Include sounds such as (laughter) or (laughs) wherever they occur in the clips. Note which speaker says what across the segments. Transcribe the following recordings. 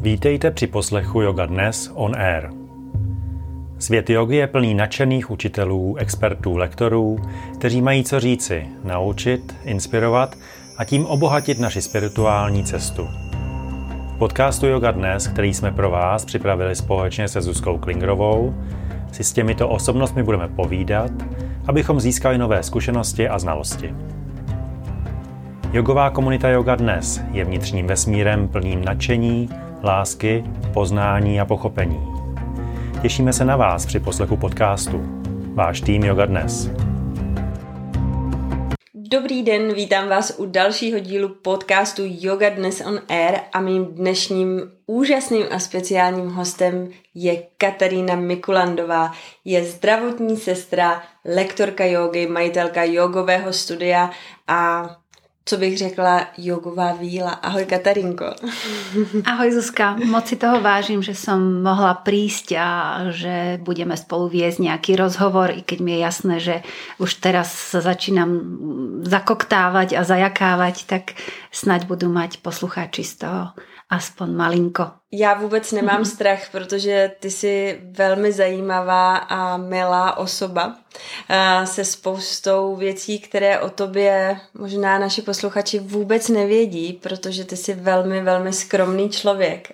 Speaker 1: Vítejte při poslechu Yoga Dnes on Air. Svět jogy je plný nadšených učitelů, expertů, lektorů, kteří mají co říci, naučit, inspirovat a tím obohatit naši spirituální cestu. V podcastu Yoga Dnes, který jsme pro vás připravili společně se Zuzkou Klingrovou, si s těmito osobnostmi budeme povídat, abychom získali nové zkušenosti a znalosti. Jogová komunita Yoga Dnes je vnitřním vesmírem plným nadšení, lásky, poznání a pochopení. Těšíme se na vás při poslechu podcastu. Váš tým Yoga Dnes.
Speaker 2: Dobrý den, vítám vás u dalšího dílu podcastu Yoga Dnes on Air a mým dnešním úžasným a speciálním hostem je Katarína Mikulandová. Je zdravotní sestra, lektorka jogy, majitelka jogového studia a co bych řekla, jogová víla. Ahoj Katarinko.
Speaker 3: Ahoj Zuzka, moc si toho vážim, že som mohla prísť a že budeme spolu viesť nejaký rozhovor, i keď mi je jasné, že už teraz sa začínam zakoktávať a zajakávať, tak snaď budú mať poslucháči z toho aspoň malinko.
Speaker 2: Já vůbec nemám mm-hmm. strach, protože ty jsi velmi zajímavá a milá osoba se spoustou věcí, které o tobě možná naši posluchači vůbec nevědí, protože ty jsi velmi, velmi skromný člověk.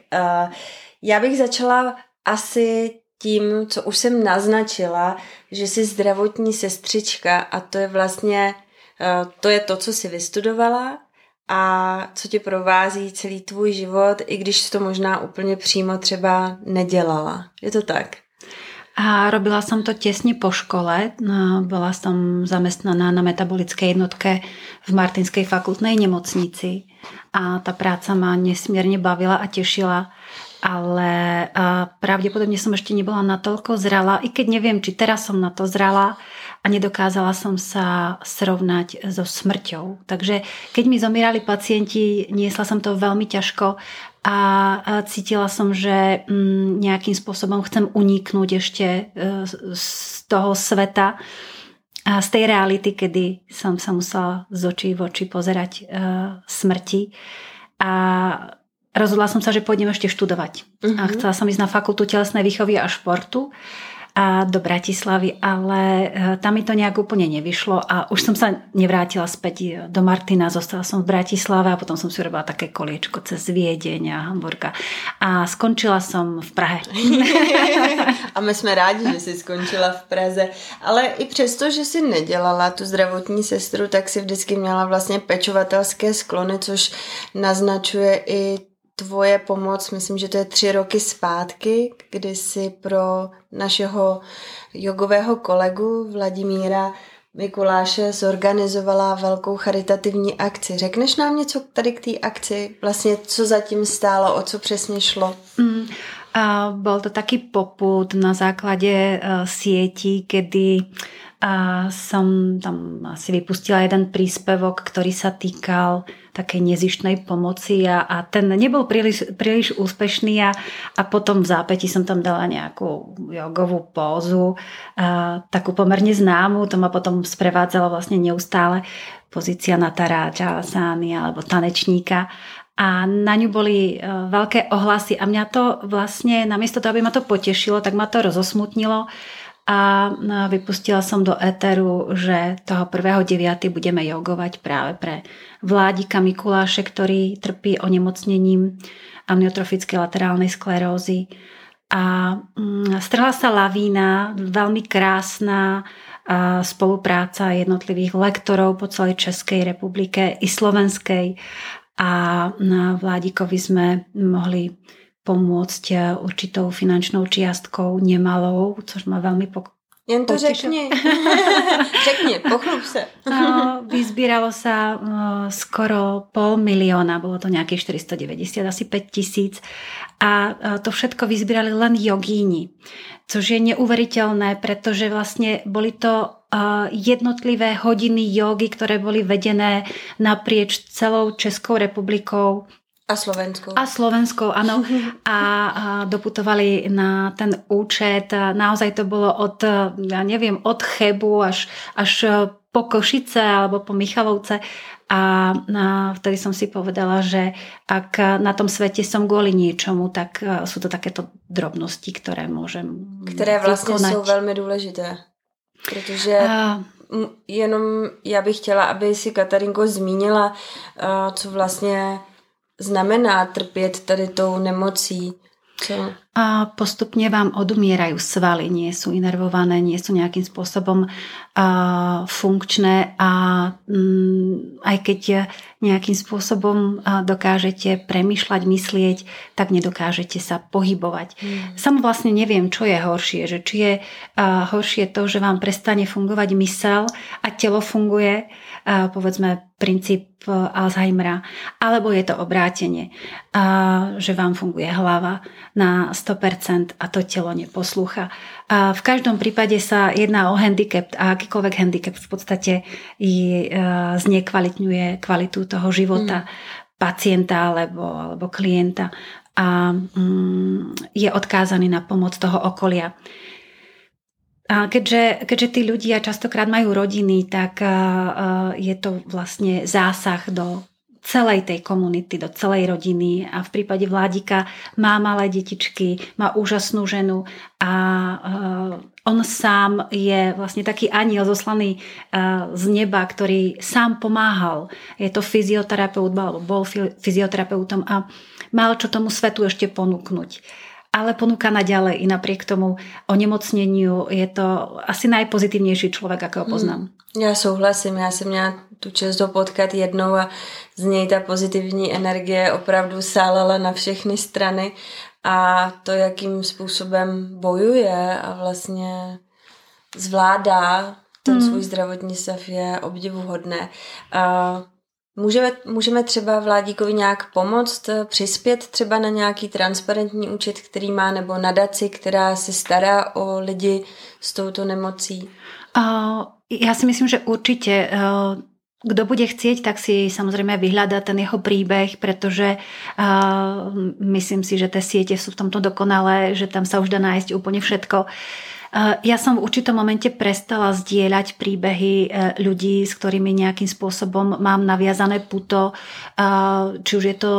Speaker 2: Já bych začala asi tím, co už jsem naznačila, že jsi zdravotní sestřička a to je vlastně to je to, co jsi vystudovala a co tě provází celý tvůj život, i když jsi to možná úplně přímo třeba nedělala. Je to tak?
Speaker 3: A robila som to tesne po škole. No, bola som zamestnaná na metabolickej jednotke v Martinskej fakultnej nemocnici a tá práca ma nesmierne bavila a tešila ale pravdepodobne som ešte nebola natoľko zrala, i keď neviem, či teraz som na to zrala, a nedokázala som sa srovnať so smrťou. Takže keď mi zomierali pacienti, niesla som to veľmi ťažko a cítila som, že mm, nejakým spôsobom chcem uniknúť ešte e, z toho sveta a z tej reality, kedy som sa musela z očí v oči pozerať e, smrti. A rozhodla som sa, že pôjdem ešte študovať. Uh-huh. A mhm. chcela som ísť na fakultu telesnej výchovy a športu a do Bratislavy, ale e, tam mi to nejak úplne nevyšlo a už som sa nevrátila späť e, do Martina, zostala som v Bratislave a potom som si robila také koliečko cez Viedeň a Hamburga. A skončila som v Prahe. (laughs) (laughs)
Speaker 2: a my jsme rádi, že jsi skončila v Praze, ale i přesto, že si nedělala tu zdravotní sestru, tak si vždycky měla vlastně pečovatelské sklony, což naznačuje i tvoje pomoc, myslím, že to je tři roky zpátky, kdy si pro našeho jogového kolegu Vladimíra Mikuláše zorganizovala velkou charitativní akci. Řekneš nám něco tady k té akci? Vlastně co zatím stálo, o co přesně šlo? Mm,
Speaker 3: bol to taký poput na základe uh, sieti, kedy a som tam asi vypustila jeden príspevok, ktorý sa týkal takej nezištnej pomoci a, a ten nebol príliš, príliš úspešný a, a potom v zápäti som tam dala nejakú jogovú pózu, a, takú pomerne známu, to ma potom sprevádzalo vlastne neustále pozícia na taráča, sány alebo tanečníka a na ňu boli e, veľké ohlasy a mňa to vlastne, namiesto toho, aby ma to potešilo, tak ma to rozosmutnilo a vypustila som do éteru, že toho 1.9. budeme jogovať práve pre Vládika Mikuláše, ktorý trpí onemocnením amniotrofickej laterálnej sklerózy. A mm, strhla sa lavína, veľmi krásna spolupráca jednotlivých lektorov po celej Českej republike i slovenskej a Vládikovi sme mohli pomôcť eh, určitou finančnou čiastkou nemalou, což ma veľmi
Speaker 2: Jen to řekni. (laughs) řekni, pochlup se.
Speaker 3: no, vyzbíralo sa uh, skoro pol milióna, bolo to nejakých 490, asi 5 tisíc. A uh, to všetko vyzbírali len jogíni, což je neuveriteľné, pretože vlastne boli to uh, jednotlivé hodiny jogy, ktoré boli vedené naprieč celou Českou republikou
Speaker 2: a Slovenskou.
Speaker 3: A Slovenskou, áno. (laughs) A, doputovali na ten účet. A naozaj to bolo od, ja neviem, od Chebu až, až po Košice alebo po Michalovce. a vtedy som si povedala, že ak na tom svete som kvôli niečomu, tak e, sú to takéto drobnosti, ktoré môžem
Speaker 2: Které vlastně vykonať. jsou velmi důležité. Protože a... jenom já bych chtěla, aby si Katarinko zmínila, co vlastně znamená trpět tady tou nemocí. Co?
Speaker 3: A postupne vám odumierajú svaly, nie sú inervované, nie sú nejakým spôsobom a, funkčné a m, mm, aj keď nejakým spôsobom a, dokážete premyšľať, myslieť, tak nedokážete sa pohybovať. Mm. Sam vlastne neviem, čo je horšie, že či je a, horšie to, že vám prestane fungovať mysel a telo funguje, povedzme princíp Alzheimera, alebo je to obrátenie, a, že vám funguje hlava na 100% a to telo neposlúcha. A v každom prípade sa jedná o handicap a akýkoľvek handicap v podstate znekvalitňuje kvalitu toho života mm. pacienta alebo, alebo klienta a um, je odkázaný na pomoc toho okolia. Keďže, keďže tí ľudia častokrát majú rodiny, tak je to vlastne zásah do celej tej komunity, do celej rodiny a v prípade Vládika má malé detičky, má úžasnú ženu a on sám je vlastne taký aniel zoslaný z neba, ktorý sám pomáhal. Je to fyzioterapeut, alebo bol fyzioterapeutom a mal čo tomu svetu ešte ponúknuť ale ponúka naďalej i napriek tomu onemocneniu je to asi najpozitívnejší človek, akého poznám. Hmm.
Speaker 2: Já souhlasím, já jsem měla tu čest ho potkat jednou a z něj ta pozitivní energie opravdu sálala na všechny strany a to, jakým způsobem bojuje a vlastně zvládá ten hmm. svůj zdravotní stav je obdivuhodné. A Můžeme, můžeme třeba vládíkovi nějak pomoct, eh, přispět třeba na nějaký transparentní účet, který má, nebo nadaci, která se stará o lidi s touto nemocí?
Speaker 3: Uh, ja si myslím, že určite uh, kto bude chcieť, tak si samozrejme vyhľada ten jeho príbeh, pretože uh, myslím si, že tie siete sú v tomto dokonalé, že tam sa už dá nájsť úplne všetko. Uh, ja som v určitom momente prestala zdieľať príbehy e, ľudí, s ktorými nejakým spôsobom mám naviazané puto, či už je to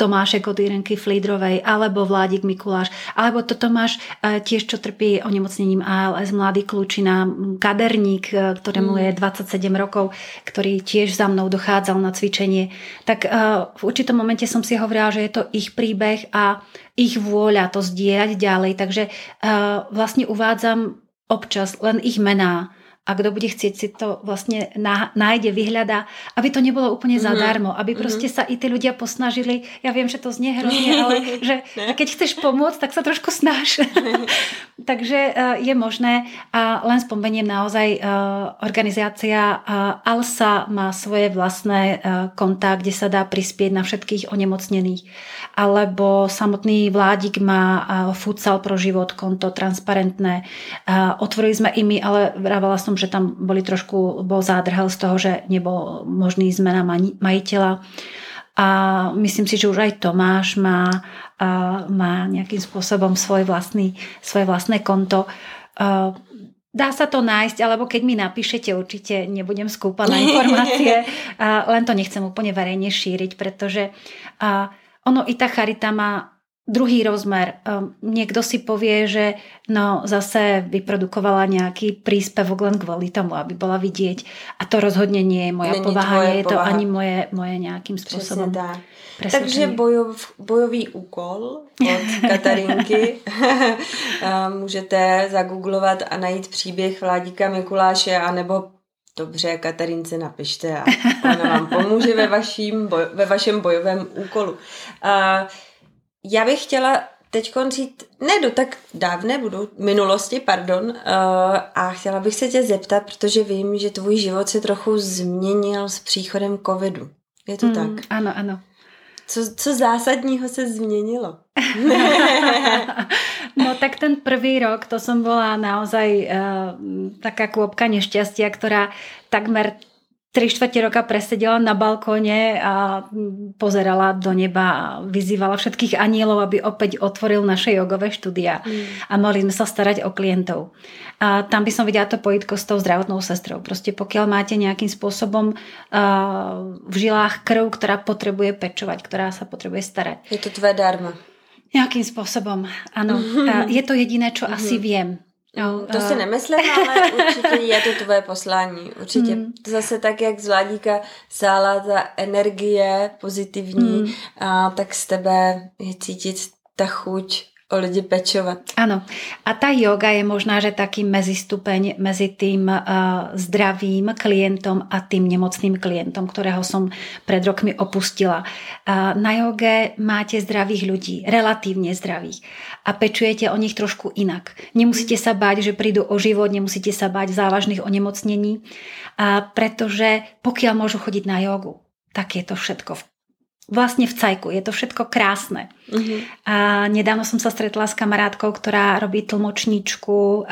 Speaker 3: Tomášek od Irenky Flídrovej, alebo Vládik Mikuláš, alebo to Tomáš e, tiež, čo trpí onemocnením ALS, mladý kľúčina, kaderník, e, ktorému je 27 mm. rokov, ktorý tiež za mnou dochádzal na cvičenie. Tak e, v určitom momente som si hovorila, že je to ich príbeh a ich vôľa to zdieľať ďalej. Takže vlastne uvádzam občas len ich mená a kto bude chcieť si to vlastne nájde, vyhľada, aby to nebolo úplne mm-hmm. zadarmo, aby mhm. proste mm-hmm. sa i tí ľudia posnažili. Ja viem, že to znie hrozne, (laughs) ale že keď chceš pomôcť, tak sa trošku snaž. (laughs) Takže uh, je možné a len spomeniem naozaj uh, organizácia uh, ALSA má svoje vlastné kontá, kde sa dá prispieť na všetkých onemocnených. Alebo samotný vládik má Futsal pro život konto transparentné. Otvorili sme i my, ale vrávala som som, že tam boli trošku, bol zádrhel z toho, že nebol možný zmena majiteľa. A myslím si, že už aj Tomáš má, má nejakým spôsobom svoj vlastný, svoje vlastné konto. Dá sa to nájsť, alebo keď mi napíšete, určite nebudem skúpať na (laughs) informácie, len to nechcem úplne verejne šíriť, pretože ono i tá charita má Druhý rozmer. Ehm, niekto si povie, že no zase vyprodukovala nejaký príspevok len kvôli tomu, aby bola vidieť. A to rozhodne nie je moja Není povaha, nie je povaha. to ani moje, moje nejakým spôsobom.
Speaker 2: Takže bojov, bojový úkol od (laughs) Katarinky. (laughs) Ehm, můžete zagooglovat a najít příběh Vládíka Mikuláše anebo dobře, Katarince napište a ona vám pomůže ve, vaším boj, ve vašem bojovém úkolu. Uh, já bych chtěla teď říct, ne do tak dávné budou, minulosti, pardon, uh, a chtěla bych se tě zeptat, protože vím, že tvůj život se trochu změnil s příchodem covidu. Je to mm, tak?
Speaker 3: Ano, ano.
Speaker 2: Co, co zásadního se změnilo? (laughs)
Speaker 3: no tak ten prvý rok, to som bola naozaj uh, taká kôpka nešťastia, ktorá takmer tri štvrte roka presedela na balkóne a pozerala do neba a vyzývala všetkých anielov, aby opäť otvoril naše jogové štúdia mm. a mohli sme sa starať o klientov. A tam by som videla to pojitko s tou zdravotnou sestrou. Proste pokiaľ máte nejakým spôsobom uh, v žilách krv, ktorá potrebuje pečovať, ktorá sa potrebuje starať.
Speaker 2: Je to tvé darma.
Speaker 3: Nejakým spôsobom, áno. Mm-hmm. Je to jediné, čo mm-hmm. asi viem.
Speaker 2: No, to si nemyslím, ale určitě je to tvoje poslání. Určitě. Mm. Zase tak, jak z Vladíka sála ta energie pozitivní, mm. a tak z tebe je cítit ta chuť o lidi pečovať.
Speaker 3: Áno. A tá yoga je možná, že taký mezistupeň medzi tým uh, zdravým klientom a tým nemocným klientom, ktorého som pred rokmi opustila. Uh, na joge máte zdravých ľudí, relatívne zdravých a pečujete o nich trošku inak. Nemusíte sa báť, že prídu o život, nemusíte sa báť závažných onemocnení, uh, pretože pokiaľ môžu chodiť na jogu, tak je to všetko v vlastne v cajku. Je to všetko krásne. Uh-huh. A nedávno som sa stretla s kamarátkou, ktorá robí tlmočníčku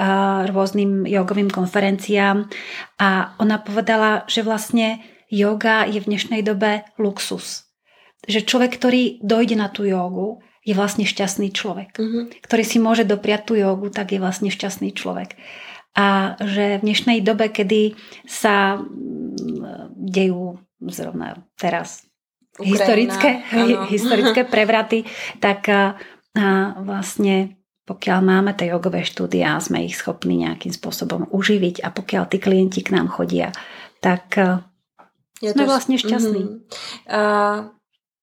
Speaker 3: rôznym jogovým konferenciám a ona povedala, že vlastne yoga je v dnešnej dobe luxus. Že človek, ktorý dojde na tú jogu, je vlastne šťastný človek. Uh-huh. Ktorý si môže dopriať tú jogu, tak je vlastne šťastný človek. A že v dnešnej dobe, kedy sa dejú zrovna teraz Ukrajina, historické, historické (laughs) prevraty, tak a, vlastne pokiaľ máme tie jogové štúdia, sme ich schopní nejakým spôsobom uživiť a pokiaľ tí klienti k nám chodia, tak Je sme to, vlastne šťastní. Mm,
Speaker 2: uh,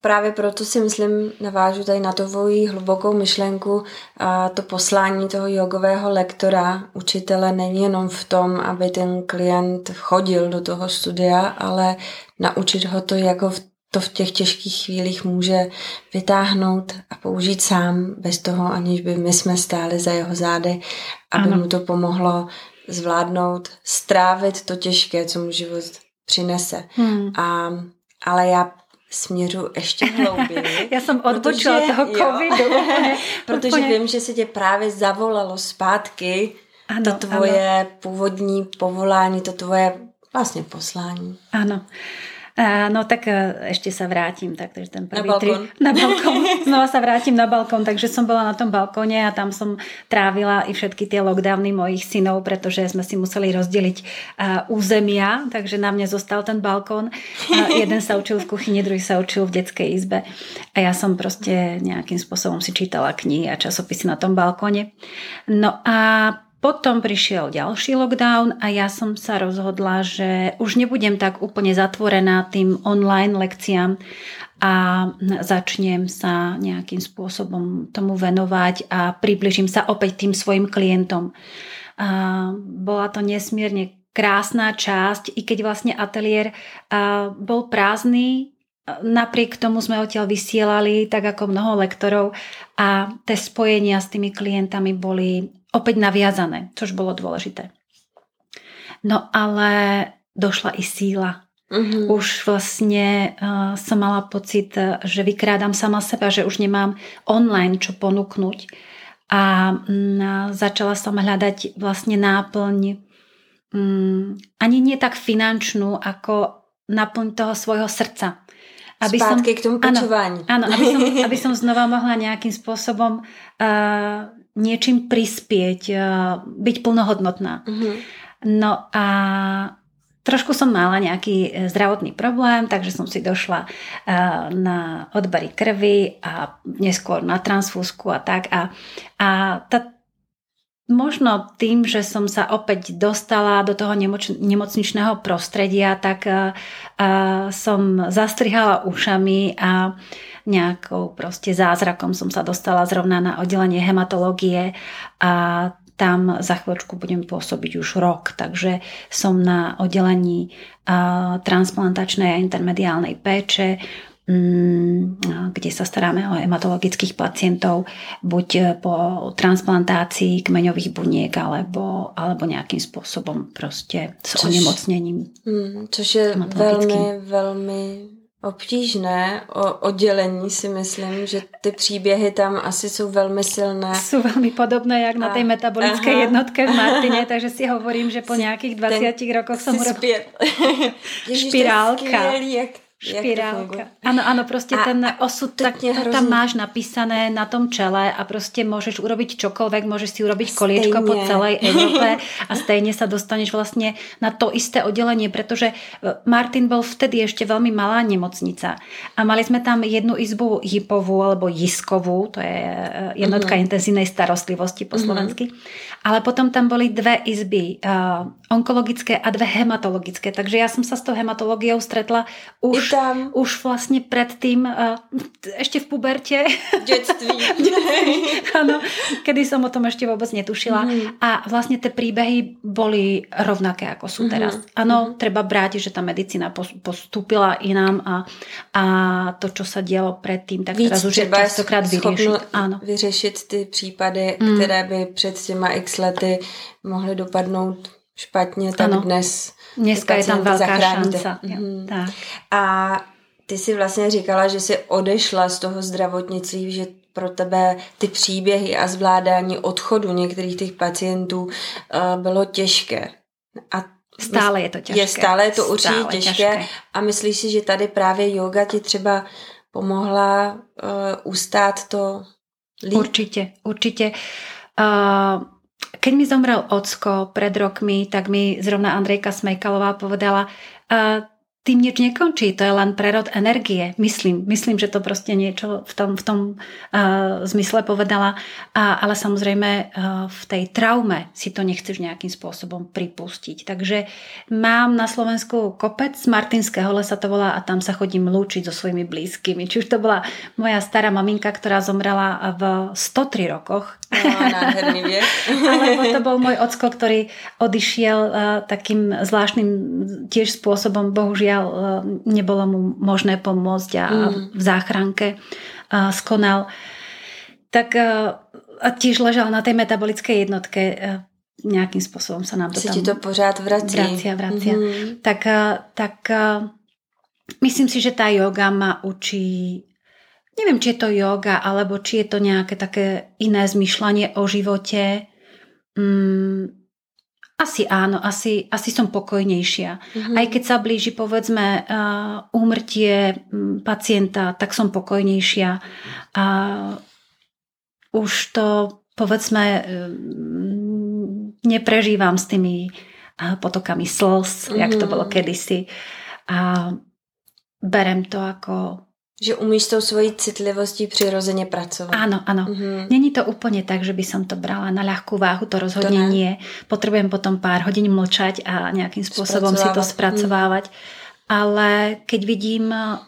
Speaker 2: právě proto si myslím, navážu tady na tvoji hlubokou myšlenku, a to poslání toho jogového lektora, učitele není jenom v tom, aby ten klient chodil do toho studia, ale naučit ho to jako v to v těch těžkých chvílích může vytáhnout a použít sám, bez toho, aniž by my jsme stáli za jeho zády, aby ano. mu to pomohlo zvládnout, strávit to těžké, co mu život přinese. Hmm. A, ale já směřu ještě (laughs) hlouběji.
Speaker 3: Já jsem odbočila protože, toho covidu. Jo, (laughs)
Speaker 2: protože úplně. vím, že se tě právě zavolalo zpátky ano, to tvoje ano. původní povolání, to tvoje vlastně poslání.
Speaker 3: Ano. No tak e, ešte sa vrátim. Tak, takže ten
Speaker 2: prvý na balkón.
Speaker 3: Tri, (laughs) na balkón. Znova sa vrátim na balkón, takže som bola na tom balkóne a tam som trávila i všetky tie lockdowny mojich synov, pretože sme si museli rozdeliť uh, územia, takže na mne zostal ten balkón. Jeden sa učil v kuchyni, druhý sa učil v detskej izbe a ja som proste nejakým spôsobom si čítala knihy a časopisy na tom balkóne. No a potom prišiel ďalší lockdown a ja som sa rozhodla, že už nebudem tak úplne zatvorená tým online lekciám a začnem sa nejakým spôsobom tomu venovať a približím sa opäť tým svojim klientom. A bola to nesmierne krásna časť, i keď vlastne ateliér bol prázdny, napriek tomu sme odtiaľ vysielali, tak ako mnoho lektorov a tie spojenia s tými klientami boli opäť naviazané, čož bolo dôležité. No ale došla i síla. Uh-huh. Už vlastne uh, som mala pocit, že vykrádam sama seba, že už nemám online čo ponúknuť. A um, začala som hľadať vlastne náplň um, ani nie tak finančnú, ako náplň toho svojho srdca.
Speaker 2: Aby Spátky som, k tomu počúvaniu.
Speaker 3: Áno, áno aby, som, (laughs) aby som znova mohla nejakým spôsobom uh, niečím prispieť, eh, byť plnohodnotná. Mm-hmm. No a trošku som mala nejaký eh, zdravotný problém, takže som si došla eh, na odbery krvi a neskôr na transfúzku a tak. A, a tá, možno tým, že som sa opäť dostala do toho nemoč, nemocničného prostredia, tak a, a som zastrihala ušami a nejakou proste zázrakom som sa dostala zrovna na oddelenie hematológie a tam za chvíľočku budem pôsobiť už rok, takže som na oddelení transplantačnej a intermediálnej péče, mm, kde sa staráme o hematologických pacientov, buď po transplantácii kmeňových buniek, alebo, alebo nejakým spôsobom proste s což, onemocnením.
Speaker 2: Mm, což je veľmi, veľmi obtížné o oddělení si myslím, že ty příběhy tam asi jsou velmi silné.
Speaker 3: Jsou velmi podobné, jak na té metabolické aha. jednotke v Martine, (laughs) takže si hovorím, že po nějakých 20 Ten, rokoch jsem...
Speaker 2: Zpět. (laughs)
Speaker 3: Špirálka. jak Špirálka. Áno, áno, proste a, ten osud, tak to tam máš napísané na tom čele a proste môžeš urobiť čokoľvek, môžeš si urobiť koliečko po celej Európe a stejne sa dostaneš vlastne na to isté oddelenie, pretože e, Martin bol vtedy ešte veľmi malá nemocnica a mali sme tam jednu izbu hypovú alebo jiskovú, to je e, jednotka uh-huh. intenzívnej starostlivosti po uh-huh. slovensky, ale potom tam boli dve izby, uh, onkologické a dve hematologické, takže ja som sa s tou hematológiou stretla už, tam. už vlastne predtým, uh, ešte v puberte. (laughs)
Speaker 2: V detství.
Speaker 3: Áno, kedy som o tom ešte vôbec netušila. Mm. A vlastne tie príbehy boli rovnaké, ako sú mm-hmm. teraz. Áno, mm-hmm. treba brať, že tá medicína postúpila inám a, a to, čo sa dialo predtým, tak Víc teraz už je častokrát vyriešiť.
Speaker 2: Áno. vyřešit ty případy, mm. které by před těma x lety mohly dopadnout špatně, tak ano. dnes
Speaker 3: Dneska je tam velká šance.
Speaker 2: Mm. Tak. A ty si vlastně říkala, že jsi odešla z toho zdravotnictví, že pro tebe ty příběhy a zvládání odchodu některých těch pacientů uh, bylo těžké.
Speaker 3: A Stále je to těžké.
Speaker 2: Je stále je to určitě stále těžké. těžké. A myslíš si, že tady právě yoga ti třeba pomohla uh, ustát to líp?
Speaker 3: Určitě, určitě. Uh, keď mi zomrel ocko pred rokmi, tak mi zrovna Andrejka Smejkalová povedala, uh, tým nič nekončí, to je len prerod energie. Myslím, myslím, že to proste niečo v tom, v tom uh, zmysle povedala, a, ale samozrejme uh, v tej traume si to nechceš nejakým spôsobom pripustiť. Takže mám na Slovensku kopec Martinského lesa to volá a tam sa chodím lúčiť so svojimi blízkymi. Či už to bola moja stará maminka, ktorá zomrela v 103 rokoch.
Speaker 2: No, nádherný viek. (laughs)
Speaker 3: Alebo to bol môj ocko, ktorý odišiel uh, takým zvláštnym tiež spôsobom, bohužiaľ e, nebolo mu možné pomôcť a mm. v záchranke e, skonal. Tak e, a tiež ležal na tej metabolickej jednotke nejakým spôsobom sa nám to
Speaker 2: tam... to pořád vrací.
Speaker 3: Vracia, vracia. Mm-hmm. Tak, tak myslím si, že tá yoga ma učí neviem, či je to yoga, alebo či je to nejaké také iné zmyšľanie o živote. Mm, asi áno, asi, asi som pokojnejšia. Mm-hmm. Aj keď sa blíži povedzme uh, úmrtie um, pacienta, tak som pokojnejšia. A už to povedzme um, neprežívam s tými uh, potokami slz, mm-hmm. jak to bolo mhm. kedysi. A berem to ako
Speaker 2: že umíš s tou svojí citlivostí přirozeně pracovat.
Speaker 3: Áno, áno. Mm-hmm. Není to úplne tak, že by som to brala na ľahkú váhu, to rozhodne to nie. Potrebujem potom pár hodín mlčať a nejakým spôsobom si to spracovávať. Mm. Ale keď vidím uh,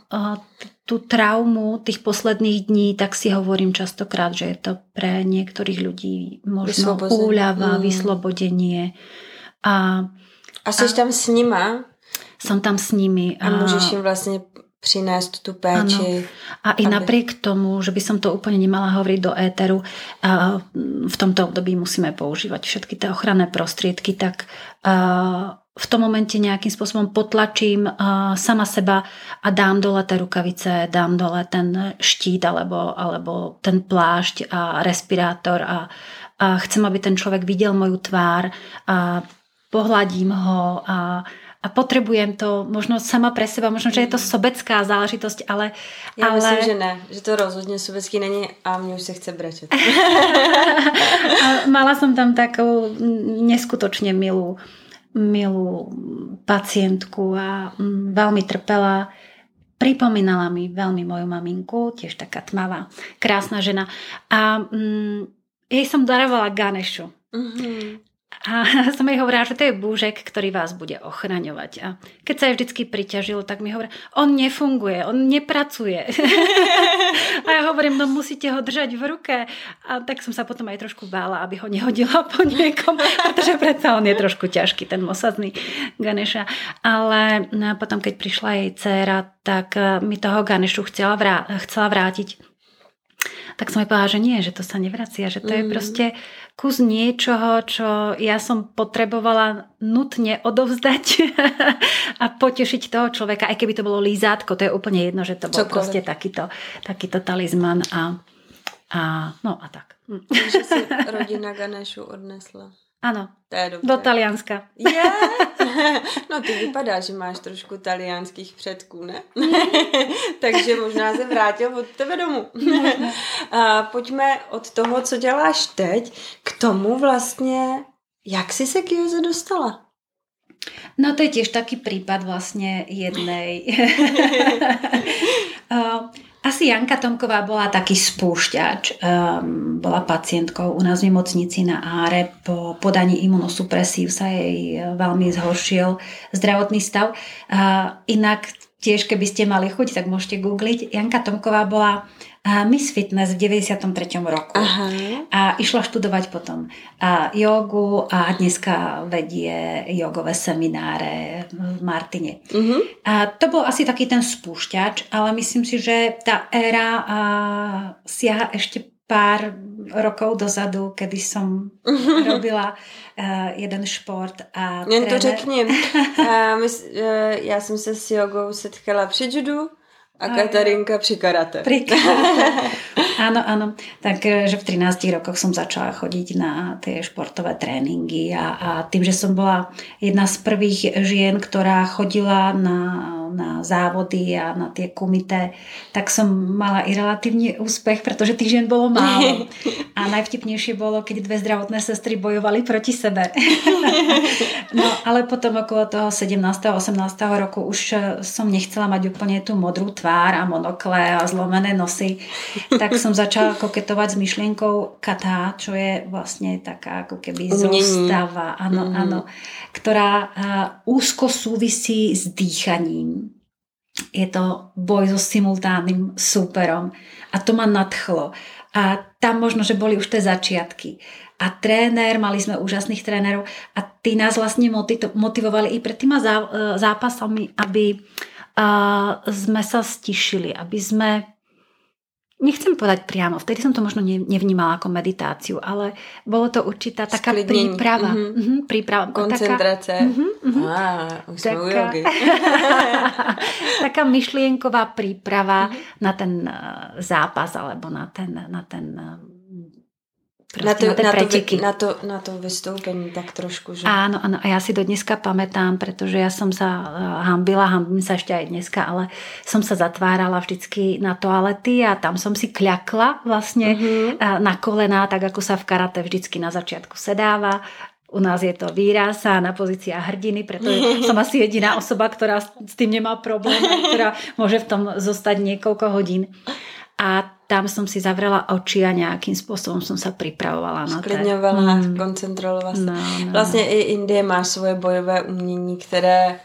Speaker 3: tú traumu tých posledných dní, tak si hovorím častokrát, že je to pre niektorých ľudí možno úľava, mm. vyslobodenie. A,
Speaker 2: a a, tam s nima?
Speaker 3: Som tam s nimi.
Speaker 2: A, a môžeš im vlastne přinést tú. Ano.
Speaker 3: A i aby... napriek tomu, že by som to úplne nemala hovoriť do éteru, v tomto období musíme používať všetky tie ochranné prostriedky, tak v tom momente nejakým spôsobom potlačím sama seba a dám dole tie rukavice, dám dole ten štít alebo, alebo ten plášť a respirátor a, a chcem, aby ten človek videl moju tvár a pohľadím ho a a potrebujem to možno sama pre seba, možno, že je to sobecká záležitosť, ale...
Speaker 2: Ja ale... myslím, že ne, že to rozhodne sobecký není a mne už sa chce brečet. (laughs)
Speaker 3: Mala som tam takú neskutočne milú, milú pacientku a mm, veľmi trpela. Pripomínala mi veľmi moju maminku, tiež taká tmavá, krásna žena. A mm, jej som darovala Ganešu. Mm-hmm. A (laughs) som jej hovorila, že to je búžek, ktorý vás bude ochraňovať. A keď sa jej vždycky priťažilo, tak mi hovorí, on nefunguje, on nepracuje. (laughs) a ja hovorím, no musíte ho držať v ruke. A tak som sa potom aj trošku bála, aby ho nehodila po niekom, (laughs) pretože predsa on je trošku ťažký, ten mosadný Ganeša. Ale no potom, keď prišla jej dcéra, tak e, mi toho Ganešu chcela, vrá- chcela vrátiť tak som jej povedala, že nie, že to sa nevracia, že to mm. je proste kus niečoho, čo ja som potrebovala nutne odovzdať (laughs) a potešiť toho človeka, aj keby to bolo lízátko, to je úplne jedno, že to bol Cokoliv. proste takýto, takýto talizman a, a no a tak.
Speaker 2: Takže si (laughs) rodina Ganešu odnesla.
Speaker 3: Áno,
Speaker 2: to je dobře.
Speaker 3: do Talianska.
Speaker 2: Yeah. (laughs) No ty vypadá, že máš trošku talianských předků, ne? (laughs) Takže možná se vrátil od tebe domů. (laughs) A pojďme od toho, co děláš teď, k tomu vlastně, jak jsi se k Joze dostala?
Speaker 3: No to je tiež taký prípad vlastne jednej. Asi Janka Tomková bola taký spúšťač. Um, bola pacientkou u nás v nemocnici na Áre. Po podaní imunosupresív sa jej veľmi zhoršil zdravotný stav. Uh, inak tiež, keby ste mali chuť, tak môžete googliť. Janka Tomková bola Miss Fitness v 93. roku. Aha. A išla študovať potom a jogu a dneska vedie jogové semináre v Martine. Uh-huh. A to bol asi taký ten spúšťač, ale myslím si, že tá éra a, siaha ešte pár rokov dozadu, kedy som uh-huh. robila uh, jeden šport a
Speaker 2: Jen to řekni. uh, my, uh, já jsem se s jogou setkala při judu a Katarinka pri karate.
Speaker 3: Pri (laughs) karate. áno, áno. Takže v 13 rokoch som začala chodiť na tie športové tréningy a, a tým, že som bola jedna z prvých žien, ktorá chodila na, na závody a na tie kumité, tak som mala i relatívne úspech, pretože tých žien bolo málo. (laughs) A najvtipnejšie bolo, keď dve zdravotné sestry bojovali proti sebe. (laughs) no, ale potom okolo toho 17. 18. roku už som nechcela mať úplne tú modrú tvár a monokle a zlomené nosy, tak som začala koketovať s myšlienkou kata, čo je vlastne taká ako keby zostava, áno, mm. áno, ktorá úzko súvisí s dýchaním. Je to boj so simultánnym súperom a to ma nadchlo. A tam možno, že boli už tie začiatky. A tréner, mali sme úžasných trénerov a tí nás vlastne motivovali i pred týma e, zápasami, aby sme sa stišili, aby sme Nechcem povedať priamo, vtedy som to možno nevnímala ako meditáciu, ale bolo to určitá taká Sklidnení. príprava. Mm-hmm. Mm-hmm, príprava
Speaker 2: Koncentrácia. Taká, mm-hmm, mm-hmm. Á, už taká, (laughs)
Speaker 3: taká myšlienková príprava mm-hmm. na ten eh, zápas alebo na ten, na ten
Speaker 2: na to, na, na, to, na, to, na to vystoupení tak trošku. Že?
Speaker 3: Áno, áno. A ja si do dneska pamätám, pretože ja som sa uh, hambila, hambím sa ešte aj dneska, ale som sa zatvárala vždycky na toalety a tam som si kľakla vlastne uh-huh. na kolená, tak ako sa v karate vždycky na začiatku sedáva. U nás je to výraz a na pozícia hrdiny, pretože (laughs) som asi jediná osoba, ktorá s tým nemá problém, ktorá môže v tom zostať niekoľko hodín. A tam som si zavrela oči a nejakým spôsobom som sa pripravovala na
Speaker 2: to. Sklidňovala, mm. koncentrovala se. No, no. Vlastně i Indie má svoje bojové umění, které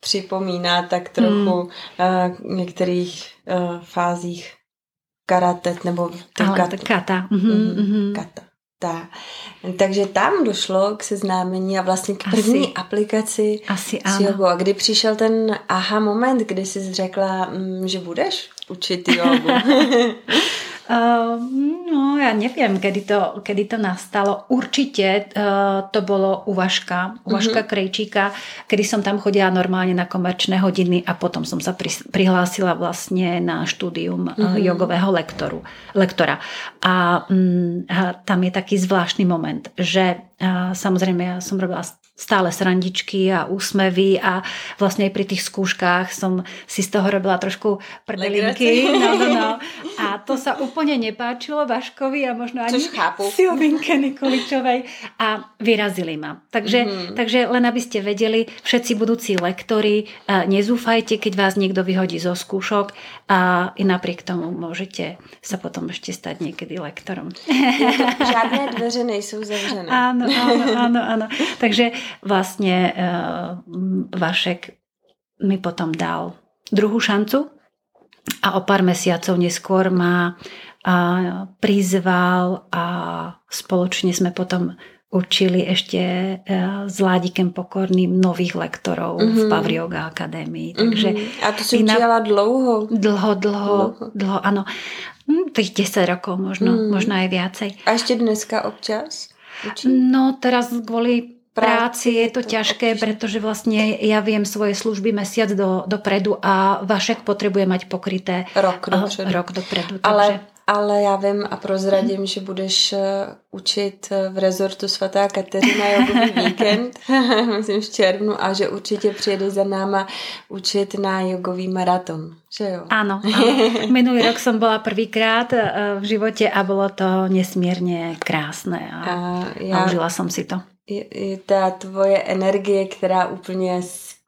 Speaker 2: připomíná tak trochu mm. uh, některých uh, fázích karate nebo
Speaker 3: kata. kata. Mm-hmm, mm-hmm.
Speaker 2: kata. Ta. Takže tam došlo k seznámení a vlastně k první asi, aplikaci
Speaker 3: asi s jogou.
Speaker 2: A kdy přišel ten aha moment, kdy jsi řekla, mm, že budeš učit jogu?
Speaker 3: Uh, no, ja neviem, kedy to, kedy to nastalo. Určite uh, to bolo u Vaška, u Vaška uh-huh. Krejčíka, kedy som tam chodila normálne na komerčné hodiny a potom som sa pri, prihlásila vlastne na štúdium uh-huh. uh, jogového lektoru, lektora. A, um, tam je taký zvláštny moment, že uh, samozrejme ja som robila stále srandičky a úsmevy a vlastne aj pri tých skúškach som si z toho robila trošku prdelinky. No, no, no. A to sa úplne nepáčilo Vaškovi a možno ani Silvinke Nikoličovej a vyrazili ma. Takže, mm-hmm. takže len aby ste vedeli, všetci budúci lektori, nezúfajte, keď vás niekto vyhodí zo skúšok a i napriek tomu môžete sa potom ešte stať niekedy lektorom.
Speaker 2: Žiadne dveře nejsou zavřené.
Speaker 3: Áno, áno, áno, áno. Takže vlastne uh, Vašek mi potom dal druhú šancu a o pár mesiacov neskôr ma uh, prizval a spoločne sme potom učili ešte uh, s Ládikem Pokorným nových lektorov mm-hmm. v mhm. Pavrioga akadémii.
Speaker 2: Takže mm-hmm. A to si učila dlouho?
Speaker 3: Dlho, dlho, dlho, dlho, áno. hm, tých 10 rokov možno, mm. možno aj viacej.
Speaker 2: A ešte dneska občas?
Speaker 3: Učí? No teraz kvôli práci je to, ťažké, pretože vlastne ja viem svoje služby mesiac do, dopredu a Vašek potrebuje mať pokryté
Speaker 2: rok dopredu.
Speaker 3: Rok dopredu
Speaker 2: takže... Ale ale já vím a prozradím, hmm. že budeš eh, učit eh, v rezortu svatá Kateřina jogový víkend, (laughs) myslím v červnu, a že určitě přijedeš za náma učit na jogový maraton. Že jo?
Speaker 3: Áno, áno. (laughs) Minulý rok som bola prvýkrát eh, v živote a bolo to nesmierne krásne a, a, ja, a užila som si to.
Speaker 2: Ta tvoje energie, která úplně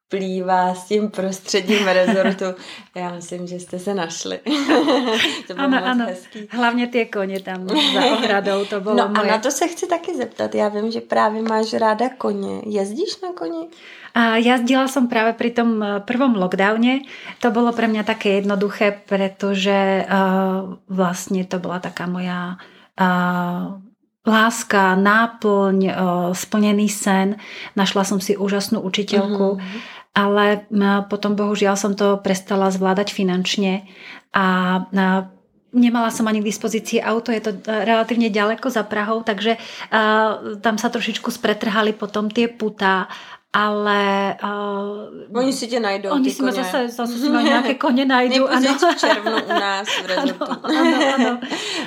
Speaker 2: plývá s tím prostředím rezortu. (laughs) Já myslím, že jste se našli. (laughs)
Speaker 3: to bylo ano, moc ano. hezký. Hlavně ty koně tam (laughs) za ohradou, to bylo
Speaker 2: No
Speaker 3: moje.
Speaker 2: a na to se chci taky zeptat. Já vím, že právě máš ráda koně. Jezdíš na koni?
Speaker 3: A jazdila som práve pri tom eh, prvom lockdowne. To bolo pre mňa také jednoduché, pretože uh, vlastne to bola taká moja uh, láska, náplň, uh, splnený sen. Našla som si úžasnú učiteľku. Mm-hmm ale potom bohužiaľ som to prestala zvládať finančne a Nemala som ani k dispozícii auto, je to e, relatívne ďaleko za Prahou, takže tam sa trošičku spretrhali potom tie putá, ale...
Speaker 2: Uh, oni si tě najdou,
Speaker 3: Oni si ma zase, zase si ma nejaké (laughs) kone najdú.
Speaker 2: ano. v červnu u nás v (laughs) rezortu. Ano, ano, ano.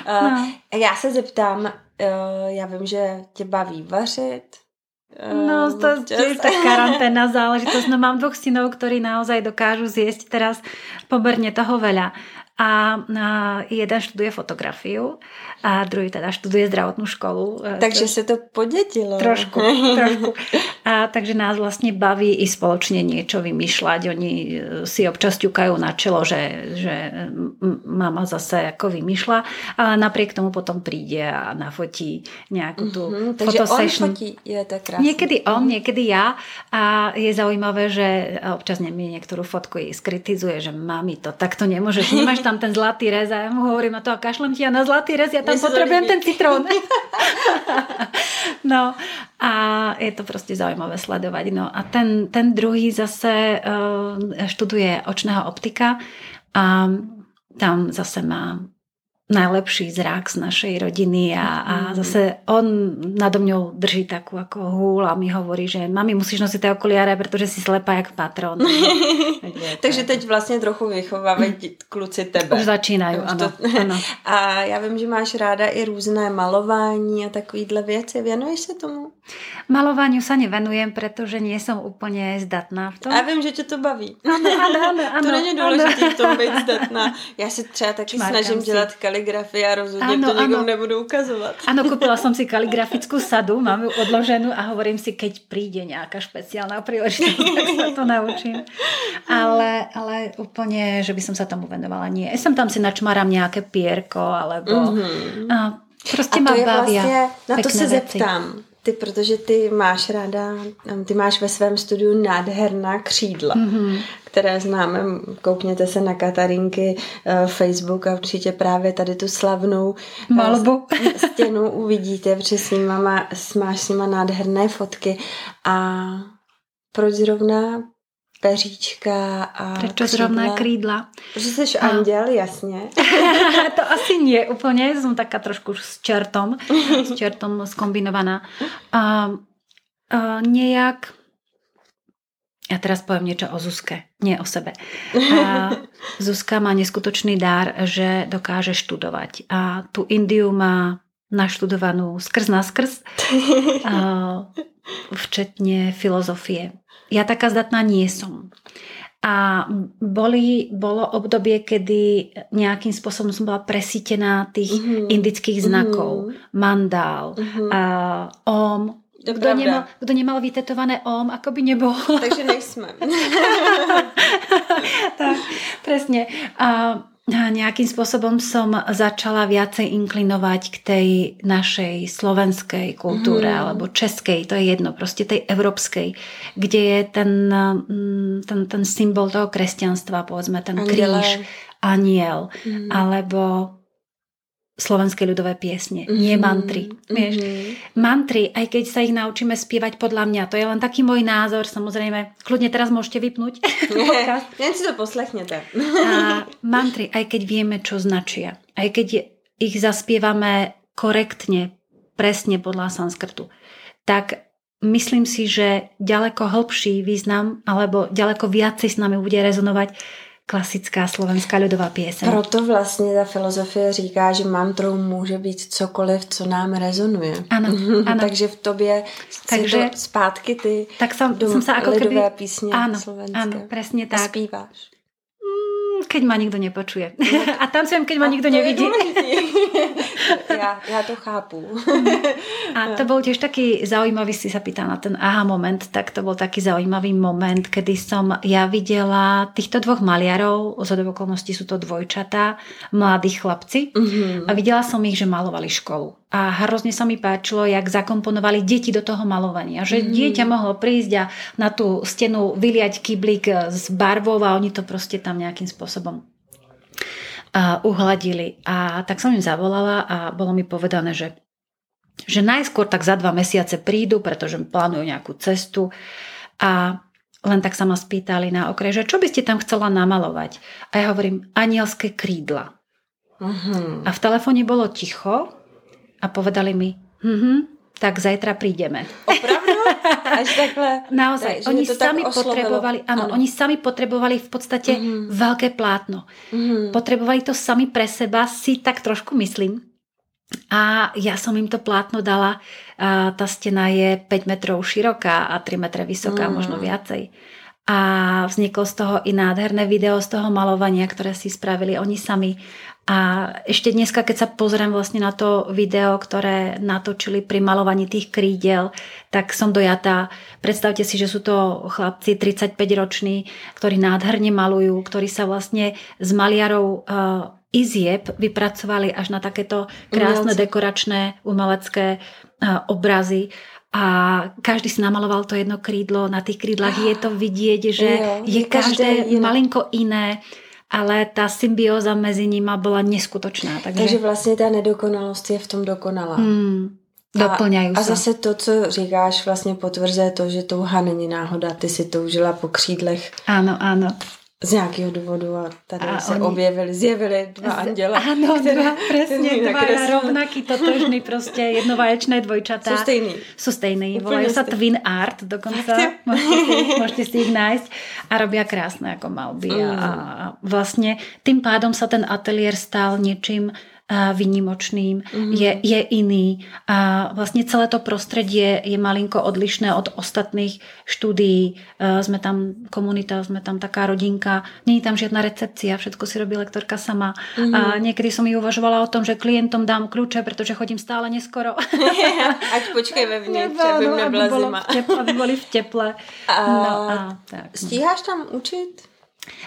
Speaker 2: Uh, no. Já se zeptám, uh, já vím, že tě baví vařit,
Speaker 3: No, to je tak karanténna záležitosť. No mám dvoch synov, ktorí naozaj dokážu zjesť teraz pomerne toho veľa a jeden študuje fotografiu a druhý teda študuje zdravotnú školu.
Speaker 2: E, takže sa to podetilo.
Speaker 3: Trošku, (laughs) trošku. A takže nás vlastne baví i spoločne niečo vymýšľať. Oni e, si občas ťukajú na čelo, že, že mama zase ako vymýšľa, ale napriek tomu potom príde a nafotí nejakú tú mm-hmm,
Speaker 2: takže fotosession. on fotí, je to krásne.
Speaker 3: Niekedy on, mm-hmm. niekedy ja a je zaujímavé, že občas mi niektorú fotku skritizuje, že mami to takto nemôžeš, nemáš tam ten zlatý rez a ja mu hovorím, a to a kašlem ti ja na zlatý rez, ja tam potrebujem ten citrón. (laughs) (laughs) no a je to proste zaujímavé sledovať. No a ten, ten druhý zase uh, študuje očného optika a tam zase má najlepší zrak z našej rodiny a, a mm. zase on nado mňou drží takú ako húl a mi hovorí, že mami musíš nosiť tie okuliare, pretože si slepá jak patron. (laughs)
Speaker 2: Takže (laughs) teď vlastně trochu vychovávají kluci tebe.
Speaker 3: Už začínají, ano, (laughs) ano.
Speaker 2: A já vím, že máš ráda i různé malování a takovýhle věci. Věnuješ se tomu?
Speaker 3: Malovaniu sa nevenujem, pretože nie som úplne zdatná v tom.
Speaker 2: A vím, že tě to baví.
Speaker 3: Ano, ano, ano, (laughs)
Speaker 2: to není důležité v tom být zdatná. Já si třeba taky Čmarkám snažím si. dělat kaligrafii a rozhodně ano, to nikomu nebudu ukazovat.
Speaker 3: Áno, kúpila som (laughs) si kaligrafickú sadu, mám ju odloženú a hovorím si, keď príde nejaká špeciálna príležitosť, (laughs) tak sa to naučím. Ale, ale úplne, že by som sa tomu venovala, nie. Som tam si načmaram nejaké pierko, alebo... Mm-hmm. A Prostě a to je bavia vlastně,
Speaker 2: na to se věci. zeptám ty, protože ty máš ráda, ty máš ve svém studiu nádherná křídla, mm-hmm. které známe, koukněte se na Katarinky uh, Facebook a určitě právě tady tu slavnou
Speaker 3: uh, Malbu. (laughs)
Speaker 2: stěnu uvidíte, protože s nima má, máš s nima nádherné fotky a proč zrovna peříčka a
Speaker 3: Prečo křídla. zrovna krídla?
Speaker 2: Protože jsi a... anděl, jasně. (laughs)
Speaker 3: to asi nie úplne, som taká trošku s čertom, s čertom skombinovaná. A, a nejak ja teraz poviem niečo o Zuzke, nie o sebe. A (laughs) Zuzka má neskutočný dar, že dokáže študovať. A tú Indiu má naštudovanú skrz na skrz, (laughs) včetne filozofie ja taká zdatná nie som. A boli, bolo obdobie, kedy nejakým spôsobom som bola presítená tých mm-hmm. indických znakov. Mm-hmm. Mandál, mm-hmm. a om. Kto nemal, kto nemal vytetované om, ako by nebolo.
Speaker 2: Takže nejsme. (laughs)
Speaker 3: tak, presne. A nejakým spôsobom som začala viacej inklinovať k tej našej slovenskej kultúre mm. alebo českej, to je jedno, proste tej európskej, kde je ten, mm, ten, ten symbol toho kresťanstva, povedzme ten Angele. kríž, aniel, mm. alebo slovenské ľudové piesne, nie mantry. Vieš? Mm-hmm. Mantry, aj keď sa ich naučíme spievať podľa mňa, to je len taký môj názor, samozrejme, kľudne teraz môžete vypnúť. (laughs) (laughs)
Speaker 2: Ja si to poslechnete.
Speaker 3: A mantry, aj keď vieme, čo značia, aj keď ich zaspievame korektne, presne podľa sanskrtu, tak myslím si, že ďaleko hĺbší význam alebo ďaleko viacej s nami bude rezonovať klasická slovenská ľudová pieseň.
Speaker 2: Proto vlastně ta filozofie říká, že mantrou může být cokoliv, co nám rezonuje.
Speaker 3: Ano, (laughs) ano.
Speaker 2: Takže v tobě Takže, to zpátky ty
Speaker 3: tak som, som sa ako
Speaker 2: lidové
Speaker 3: keby,
Speaker 2: písně
Speaker 3: áno,
Speaker 2: slovenské.
Speaker 3: Áno, presne tak.
Speaker 2: A zpíváš.
Speaker 3: Keď ma nikto nepočuje. (laughs) A tancujem, keď ma nikto nevidí. (laughs)
Speaker 2: ja, ja to chápu.
Speaker 3: A to bol tiež taký zaujímavý, si sa pýta na ten aha moment, tak to bol taký zaujímavý moment, kedy som ja videla týchto dvoch maliarov, z okolností sú to dvojčatá, mladí chlapci mm-hmm. a videla som ich, že malovali školu a hrozne sa mi páčilo, jak zakomponovali deti do toho malovania. Že mm. dieťa mohlo prísť a na tú stenu vyliať kyblík s barvou a oni to proste tam nejakým spôsobom uh, uhladili. A tak som im zavolala a bolo mi povedané, že, že najskôr tak za dva mesiace prídu, pretože plánujú nejakú cestu a len tak sa ma spýtali na okraj, že čo by ste tam chcela namalovať? A ja hovorím, anielské krídla. Uh-huh. A v telefóne bolo ticho a povedali mi, hm, tak zajtra prídeme.
Speaker 2: Opravdu? (laughs) Až takhle?
Speaker 3: Naozaj. Tak, oni sami potrebovali, áno, oni sami potrebovali v podstate mm-hmm. veľké plátno. Mm-hmm. Potrebovali to sami pre seba, si tak trošku myslím. A ja som im to plátno dala. A tá stena je 5 metrov široká a 3 metre vysoká, mm. možno viacej. A vzniklo z toho i nádherné video z toho malovania, ktoré si spravili oni sami. A ešte dneska, keď sa pozriem vlastne na to video, ktoré natočili pri malovaní tých krídel, tak som dojatá. Predstavte si, že sú to chlapci 35 roční, ktorí nádherne malujú, ktorí sa vlastne z maliarov uh, izieb vypracovali až na takéto krásne Umelci. dekoračné umelecké uh, obrazy. A každý si namaloval to jedno krídlo. Na tých krídlach je to vidieť, že je, je každé malinko iné ale ta symbioza mezi nimi byla neskutočná.
Speaker 2: Takže, takže vlastně ta nedokonalost je v tom dokonalá.
Speaker 3: Hmm. Doplňají
Speaker 2: a, a zase to, co říkáš, vlastně potvrzuje to, že touha není náhoda. Ty si toužila po křídlech.
Speaker 3: Ano, ano
Speaker 2: z nějakého důvodu a tady a se oni... objevili, zjevili dva anděle.
Speaker 3: Ano, které, dva, presne, (laughs) dva rovnaký, totožný, prostě jednovaječné dvojčatá.
Speaker 2: Jsou stejný.
Speaker 3: Jsou stejný, volajú sa Twin Art dokonca, (laughs) môžete si, môžete si ich nájsť a robia krásne ako malby mm. a, a vlastne tým pádom sa ten ateliér stal niečím výnimočným, mm-hmm. je, je iný a vlastne celé to prostredie je malinko odlišné od ostatných štúdií. Sme tam komunita, sme tam taká rodinka, nie je tam žiadna recepcia, všetko si robí lektorka sama. Mm-hmm. A niekedy som mi uvažovala o tom, že klientom dám kľúče, pretože chodím stále neskoro. (laughs)
Speaker 2: Ať počkej vevnitř, aby nebyla zima.
Speaker 3: aby boli v teple.
Speaker 2: A, no, a tak. Stíháš tam učit?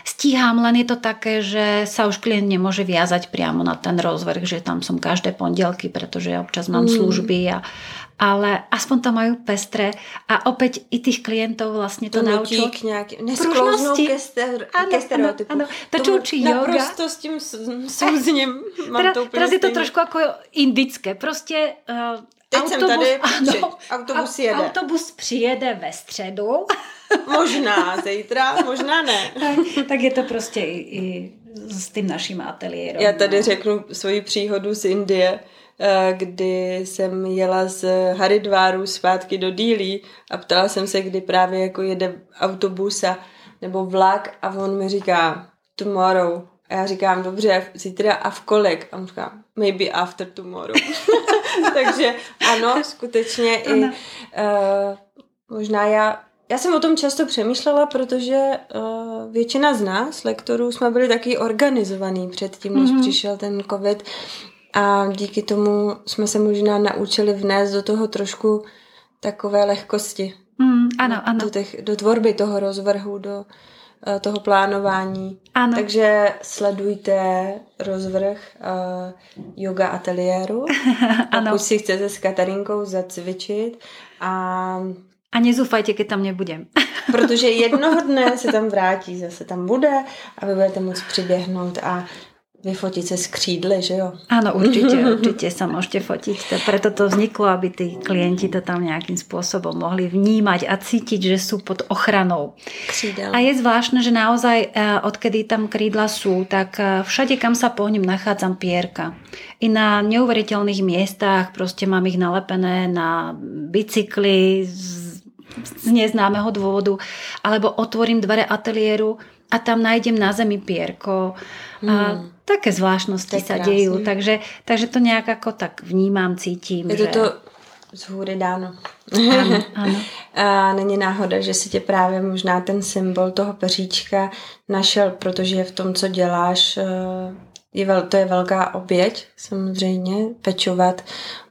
Speaker 3: Stíham, len je to také, že sa už klient nemôže viazať priamo na ten rozvrh, že tam som každé pondelky, pretože ja občas mám mm. služby a, ale aspoň to majú pestre a opäť i tých klientov vlastne to, naučilo.
Speaker 2: k nejakým, nesklouznou ke, ster, ano, ke stereotypu.
Speaker 3: Ano, ano. To, čo učí yoga.
Speaker 2: Naprosto s tým súzním mám
Speaker 3: teraz,
Speaker 2: to
Speaker 3: teraz je to trošku ako indické. Proste uh,
Speaker 2: Teď autobus, jsem tady, ano, autobus jede.
Speaker 3: Autobus přijede ve středu (laughs)
Speaker 2: Možná zítra, možná ne. (laughs)
Speaker 3: tak, tak je to prostě i, i s tím naším ateliérem.
Speaker 2: Já tady no. řeknu svoji příhodu z Indie, eh, kdy jsem jela z Haridváru zpátky do Dílí a ptala jsem se, kdy právě jako jede autobus a, nebo vlak a on mi říká tomorrow. A já říkám, dobře, zítra a v kolik? A on říká, maybe after tomorrow. (laughs) Takže ano, skutečně i uh, možná já já jsem o tom často přemýšlela, protože uh, většina z nás, lektorů, jsme byli taky organizovaný předtím, než mm-hmm. přišel ten covid a díky tomu jsme se možná naučili vnést do toho trošku takové lehkosti.
Speaker 3: Mm, ano, ano.
Speaker 2: Do, těch, do tvorby toho rozvrhu, do toho plánování. Ano. Takže sledujte rozvrh uh, yoga ateliéru, (laughs) pokud si chcete s Katarinkou zacvičit a
Speaker 3: a nezúfajte, keď tam nebudem. (laughs)
Speaker 2: Protože jednoho dne se tam vrátí, (laughs) zase tam bude a vy budete moct přiběhnout a vyfotit se z křídly, že jo?
Speaker 3: Áno, určite, určite sa môžete fotiť. To, preto to vzniklo, aby tí klienti to tam nejakým spôsobom mohli vnímať a cítiť, že sú pod ochranou.
Speaker 2: Křídel.
Speaker 3: A je zvláštne, že naozaj, eh, odkedy tam krídla sú, tak eh, všade, kam sa pohnem, nachádzam pierka. I na neuveriteľných miestach, proste mám ich nalepené na bicykli z, z neznámeho dôvodu, alebo otvorím dvere ateliéru a tam nájdem na zemi pierko. A také zvláštnosti
Speaker 2: To
Speaker 3: sa
Speaker 2: krásne.
Speaker 3: dejú, takže, takže to nejak ako tak vnímám, cítim.
Speaker 2: Je
Speaker 3: že...
Speaker 2: to to z hůry dáno.
Speaker 3: Áno, (laughs) áno.
Speaker 2: A není náhoda, že si tě právě možná ten symbol toho peříčka našel, protože v tom, co děláš, eh, je vel, to je velká oběť, samozřejmě, pečovat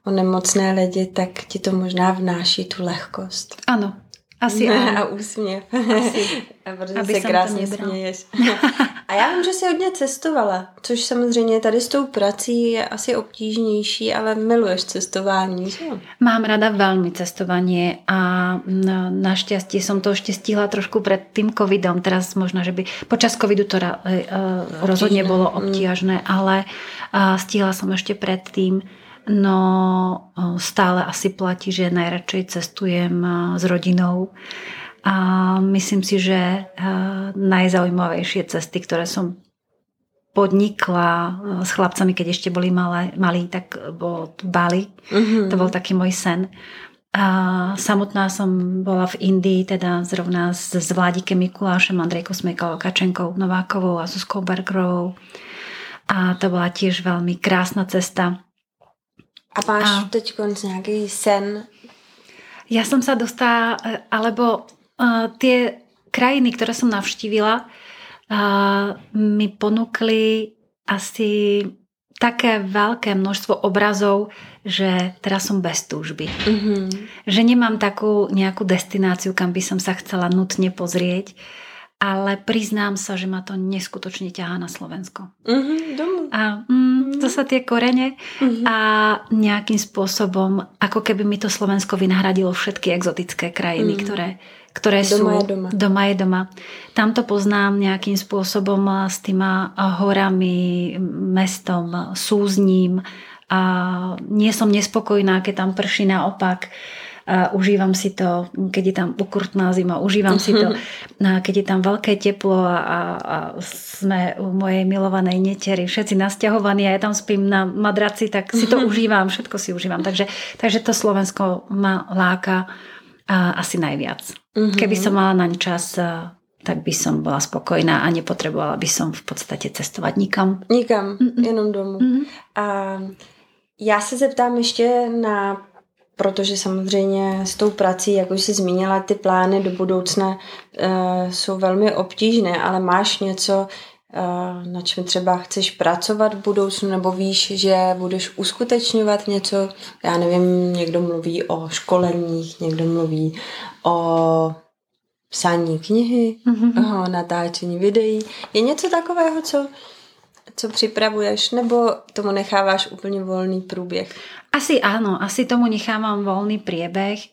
Speaker 2: o nemocné lidi, tak ti to možná vnáší tu lehkost.
Speaker 3: Áno, asi áno.
Speaker 2: A úsměv. (laughs) A protože
Speaker 3: Aby
Speaker 2: se krásně směješ. (laughs) A já vím, že jsi hodně cestovala, což samozřejmě tady s tou prací je asi obtížnější, ale miluješ cestování, že?
Speaker 3: Mám rada veľmi cestovanie a na, našťastie som to ešte stihla trošku pred tým covidom. Teraz možno, že by počas covidu to ra, e, e, rozhodne bolo obtiažné, ale a, stihla som ešte predtým. No stále asi platí, že najradšej cestujem e, s rodinou. A myslím si, že e, najzaujímavejšie cesty, ktoré som podnikla e, s chlapcami, keď ešte boli malé, malí, tak bolo Bali.
Speaker 2: Mhm.
Speaker 3: To bol taký môj sen. A samotná som bola v Indii, teda zrovna s, s Vládikem Mikulášem, Andrejkou Smejkovou, Kačenkou, Novákovou a Zuzkou Bergerovou. A to bola tiež veľmi krásna cesta.
Speaker 2: A máš
Speaker 3: A-
Speaker 2: teď nějaký sen?
Speaker 3: Ja som sa dostala, e, alebo uh, tie krajiny, ktoré som navštívila, uh, mi ponúkli asi také veľké množstvo obrazov, že teraz som bez túžby.
Speaker 2: Mhm.
Speaker 3: Že nemám takú nejakú destináciu, kam by som sa chcela nutne pozrieť, ale priznám sa, že ma to neskutočne ťahá na Slovensko.
Speaker 2: Mhm, domů.
Speaker 3: A mm, to sa tie korene
Speaker 2: Mhm.
Speaker 3: a nejakým spôsobom, ako keby mi to Slovensko vynahradilo všetky exotické krajiny,
Speaker 2: Mm.
Speaker 3: ktoré, ktoré
Speaker 2: Doma
Speaker 3: sú...
Speaker 2: je doma.
Speaker 3: Doma je doma. Tam to poznám nejakým spôsobom s týma horami, mestom, súzním a nie som nespokojná, keď tam prší naopak. A užívam si to, keď je tam ukrutná zima, užívam si to, (laughs) keď je tam veľké teplo a, a, sme u mojej milovanej netery, všetci nasťahovaní a ja tam spím na madraci, tak si to (laughs) užívam, všetko si užívam. Takže, takže to Slovensko ma láka a, asi najviac.
Speaker 2: Mhm.
Speaker 3: Keby som mala naň čas, tak by som bola spokojná a nepotrebovala by som v podstate cestovať nikam.
Speaker 2: Nikam,
Speaker 3: Mm-mm.
Speaker 2: jenom domů.
Speaker 3: Mhm.
Speaker 2: A já se zeptám ještě na, protože samozřejmě s tou prací, jak už jsi zmínila, ty plány do budoucna uh, jsou velmi obtížné, ale máš něco, uh, na čem třeba chceš pracovat v budoucnu, nebo víš, že budeš uskutečňovat něco, já nevím, někdo mluví o školeních, někdo mluví o psání knihy,
Speaker 3: Mhm.
Speaker 2: o natáčení videí. Je něco takového, co co připravuješ, nebo tomu necháváš úplně volný průběh?
Speaker 3: Asi áno, asi tomu nechávam voľný priebeh.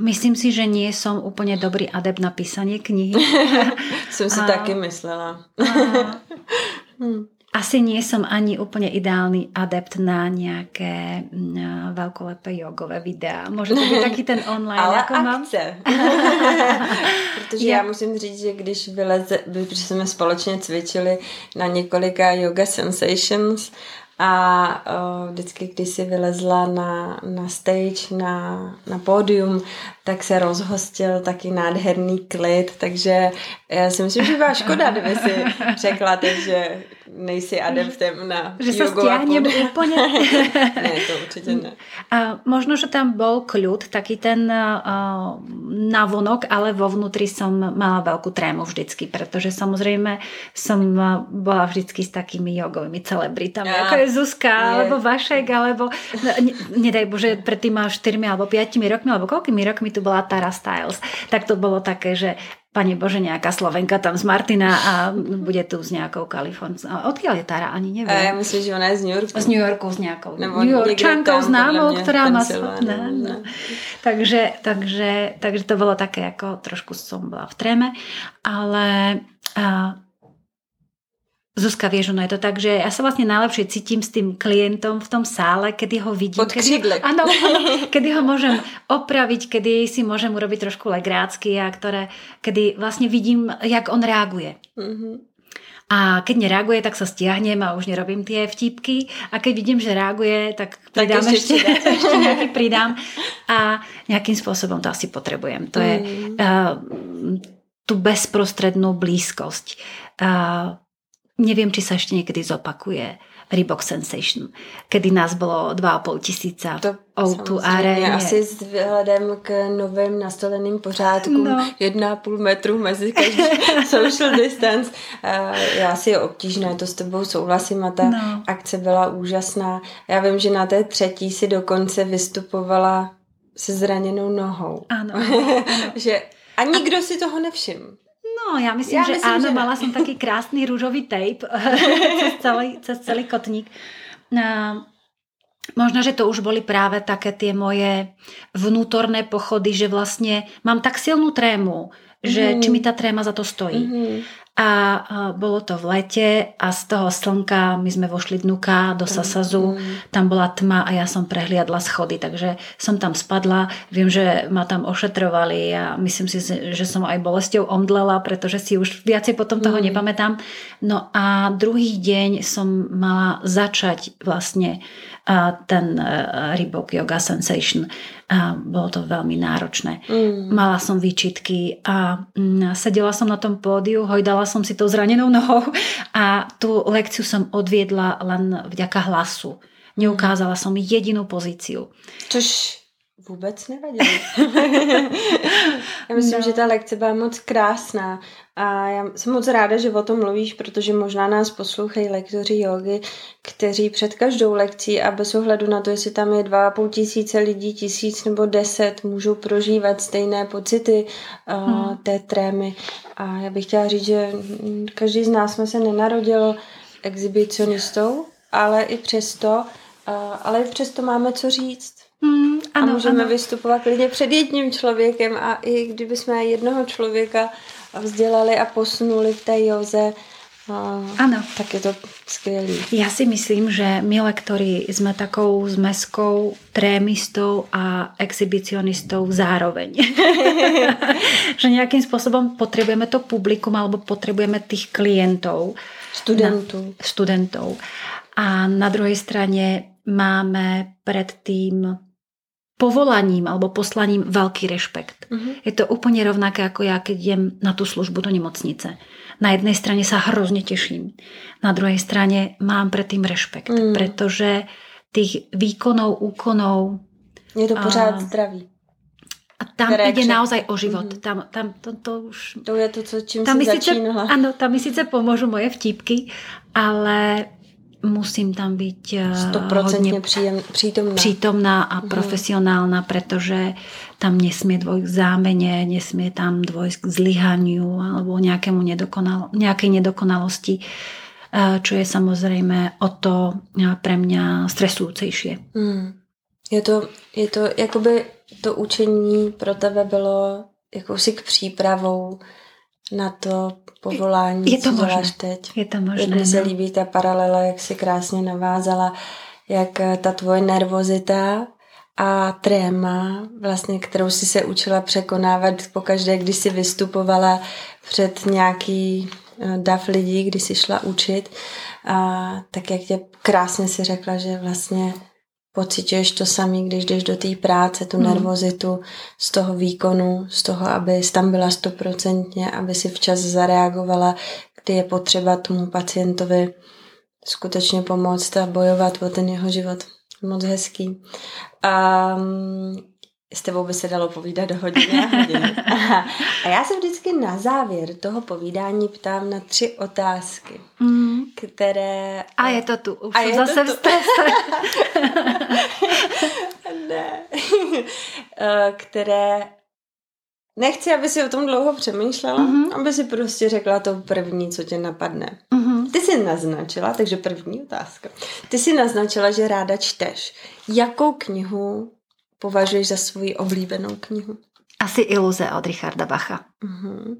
Speaker 3: Myslím si, že nie som úplne dobrý adept na písanie knihy. (laughs)
Speaker 2: Jsem si
Speaker 3: A-
Speaker 2: taky myslela.
Speaker 3: A (laughs)
Speaker 2: Hm.
Speaker 3: Asi nie som ani úplne ideálny adept na nejaké mm, veľkolepé jogové videá. Môže to byť (laughs) taký ten online,
Speaker 2: Ale
Speaker 3: ako mám.
Speaker 2: akce. (laughs) Protože
Speaker 3: Já-
Speaker 2: já musím říct, že když vyleze, protože jsme společně cvičili na několika yoga sensations a uh, vždycky, když si vylezla na, na stage, na, na pódium, tak se rozhostil taky nádherný klid, takže já si myslím, že byla škoda, kdyby si řekla teď, že nejsi adeptem na
Speaker 3: Že sa stiahnem úplne. (laughs)
Speaker 2: ne, to určitě ne.
Speaker 3: A možno, že tam bol kľud, taký ten uh, navonok, ale vo vnútri som mala veľkú trému vždycky, pretože samozrejme som uh, bola vždycky s takými jogovými celebritami,
Speaker 2: Á,
Speaker 3: ako je Zuzka,
Speaker 2: je.
Speaker 3: alebo Vašek, alebo ne, nedaj Bože, pred tými 4 alebo 5 rokmi, alebo koľkými rokmi tu bola Tara Styles, tak to bolo také, že Pane Bože, nejaká Slovenka tam z Martina a bude tu s nejakou Kalifornskou. Odkiaľ je Tara? Ani neviem.
Speaker 2: A já myslím, že ona je z New Yorku.
Speaker 3: Z New Yorku s nejakou
Speaker 2: Nebo
Speaker 3: New Yorkčankou známou, ktorá má... No, no. Takže, takže, takže to bolo také, ako trošku som bola v tréme, ale a, Zuzka, vieš, ono je to tak, že ja sa vlastne najlepšie cítim s tým klientom v tom sále, kedy ho vidím.
Speaker 2: Pod
Speaker 3: kedy,
Speaker 2: áno, (laughs)
Speaker 3: kedy ho môžem opraviť, kedy si môžem urobiť trošku legrácky a ktoré, kedy vlastne vidím, jak on reaguje. Mm-hmm. A keď nereaguje, tak sa stiahnem a už nerobím tie vtipky. A keď vidím, že reaguje, tak pridám tak ešte, ešte, (laughs) ešte nejaký pridám. A nejakým spôsobom to asi potrebujem. To mm. je uh, tú bezprostrednú blízkosť. Uh, neviem, či sa ešte niekedy zopakuje Reebok Sensation, kedy nás bylo 2,5 tisíca to O2 aréně.
Speaker 2: Asi s výhledem k novým nastoleným pořádkům no. 1,5 metru mezi každý (laughs) social distance. Já si je obtížné, to s tebou souhlasím a ta no. akce byla úžasná. Já vím, že na té třetí si dokonce vystupovala se zraněnou nohou.
Speaker 3: Ano. (laughs) ano.
Speaker 2: že a nikdo a... si toho nevšiml.
Speaker 3: No, ja myslím, ja že myslím, áno, že mala som taký krásny rúžový tape (laughs) cez, celý, cez celý kotník. No, Možno, že to už boli práve také tie moje vnútorné pochody, že vlastne mám tak silnú trému, že mm. či mi tá tréma za to stojí. Mm-hmm. A bolo to v lete a z toho slnka my sme vošli dnuka do Sasazu, mm. tam bola tma a ja som prehliadla schody, takže som tam spadla, viem, že ma tam ošetrovali a myslím si, že som aj bolesťou omdlela, pretože si už viacej potom toho mm. nepamätám. No a druhý deň som mala začať vlastne ten e, Reebok Yoga Sensation a bolo to veľmi náročné. Mm. Mala som výčitky a mm, sedela som na tom pódiu, hojdala som si tou zranenou nohou a tú lekciu som odviedla len vďaka hlasu. Neukázala som jedinú pozíciu.
Speaker 2: Čož vůbec nevadilo. (laughs) já myslím, no. že ta lekce byla moc krásná a já jsem moc ráda, že o tom mluvíš, protože možná nás poslouchají lektoři jogy, kteří před každou lekcí a bez ohledu na to, jestli tam je dva a půl tisíce lidí, tisíc nebo deset, můžou prožívat stejné pocity uh, hmm. té trémy. A já bych chtěla říct, že každý z nás jsme se nenarodil exhibicionistou, ale i přesto, uh, ale i přesto máme co říct.
Speaker 3: Hmm, ano,
Speaker 2: a můžeme
Speaker 3: ano.
Speaker 2: vystupovat klidně před jedním člověkem a i kdyby jsme jednoho člověka vzdělali a posunuli v té joze,
Speaker 3: Áno.
Speaker 2: Tak je to skvělé.
Speaker 3: Ja si myslím, že my lektori sme takou zmeskou trémistov a exhibicionistov zároveň. (laughs) že nejakým spôsobom potrebujeme to publikum alebo potrebujeme tých klientov.
Speaker 2: Studentov.
Speaker 3: Na, studentov. A na druhej strane máme pred tým povolaním alebo poslaním veľký rešpekt. Uh-huh. Je to úplne rovnaké ako ja, keď idem na tú službu do nemocnice. Na jednej strane sa hrozne teším, na druhej strane mám predtým rešpekt, uh-huh. pretože tých výkonov, úkonov...
Speaker 2: Je to pořád a, zdraví.
Speaker 3: A tam Které ide naozaj o život. Uh-huh. Tam, tam to, to už...
Speaker 2: To je to, co, čím tam si začínala.
Speaker 3: Áno, tam mi síce pomôžu moje vtipky, ale musím tam byť
Speaker 2: eh, hodne prítomná.
Speaker 3: prítomná a mm. profesionálna, pretože tam nesmie dôjsť k zámene, nesmie tam dôjsť k zlyhaniu alebo nejakému nedokonal, nejakej nedokonalosti, eh, čo je samozrejme o to eh, pre mňa stresujúcejšie.
Speaker 2: Mm. Je to, je to, jakoby to učení pro tebe bylo jakousi k přípravou na to povolání,
Speaker 3: je to
Speaker 2: co
Speaker 3: možné.
Speaker 2: děláš teď.
Speaker 3: Je to možné.
Speaker 2: Mně se no. líbí ta paralela, jak si krásně navázala, jak eh, ta tvoje nervozita a tréma, vlastně, kterou si se učila překonávat pokaždé, když si vystupovala před nějaký eh, dav lidí, když si šla učit, a tak jak tě krásně si řekla, že vlastně pocituješ to samý, když jdeš do té práce, tu hmm. nervozitu z toho výkonu, z toho, aby tam byla stoprocentně, aby si včas zareagovala, kdy je potřeba tomu pacientovi skutečně pomoct a bojovat o ten jeho život. Moc hezký. Um, s tebou by se dalo povídat hodiny a hodiny. (laughs) A já se vždycky na závěr toho povídání ptám na tři otázky, mm. které...
Speaker 3: A je to tu, už a je zase to tu. (laughs)
Speaker 2: ne. (laughs) Eh, které... Nechci, aby si o tom dlouho přemýšlela, mm-hmm. aby si prostě řekla to první, co tě napadne. Mm-hmm. Ty jsi naznačila, takže první otázka. Ty jsi naznačila, že ráda čteš. Jakou knihu považuješ za svoji oblíbenou knihu?
Speaker 3: Asi Iluze od Richarda Bacha.
Speaker 2: Uh-huh.